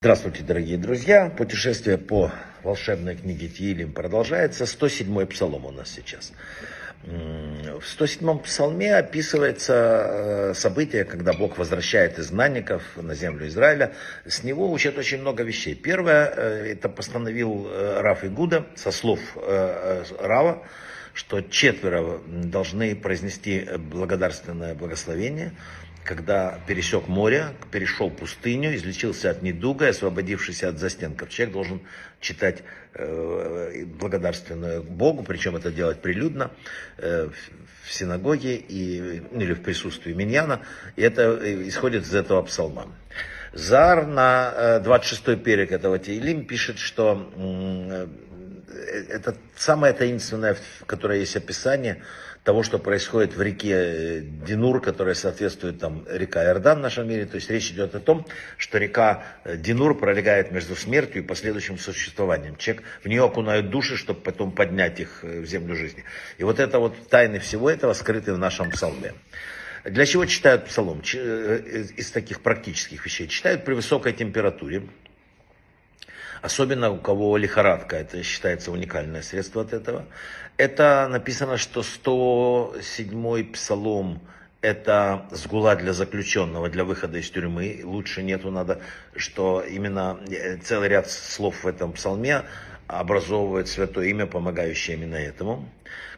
Здравствуйте, дорогие друзья. Путешествие по волшебной книге Тиилим продолжается. 107-й псалом у нас сейчас. В 107-м псалме описывается э, событие, когда Бог возвращает изгнанников на землю Израиля. С него учат очень много вещей. Первое, э, это постановил э, Раф Игуда со слов Рава, что четверо должны произнести благодарственное благословение, когда пересек море, перешел пустыню, излечился от недуга, освободившись от застенков. Человек должен читать э, благодарственную Богу, причем это делать прилюдно э, в синагоге и, ну, или в присутствии миньяна, и это исходит из этого псалма. Зар на 26-й перек этого Теилим пишет, что Э, это самое таинственное, в которой есть описание того, что происходит в реке э, Динур, которая соответствует там река Иордан в нашем мире. То есть речь идет о том, что река э, Динур пролегает между смертью и последующим существованием. Человек в нее окунают души, чтобы потом поднять их в землю жизни. И вот это вот тайны всего этого скрыты в нашем псалме. Для чего читают псалом? Из таких практических вещей. Читают при высокой температуре, Особенно у кого лихорадка, это считается уникальное средство от этого. Это написано, что 107-й псалом это сгула для заключенного, для выхода из тюрьмы. Лучше нету, надо, что именно э, целый ряд слов в этом псалме образовывает святое имя, помогающее именно этому.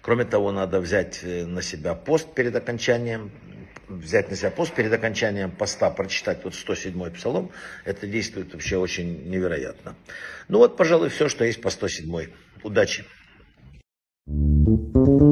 Кроме того, надо взять э, на себя пост перед окончанием взять на себя пост перед окончанием поста, прочитать вот 107-й псалом, это действует вообще очень невероятно. Ну вот, пожалуй, все, что есть по 107-й. Удачи! thank you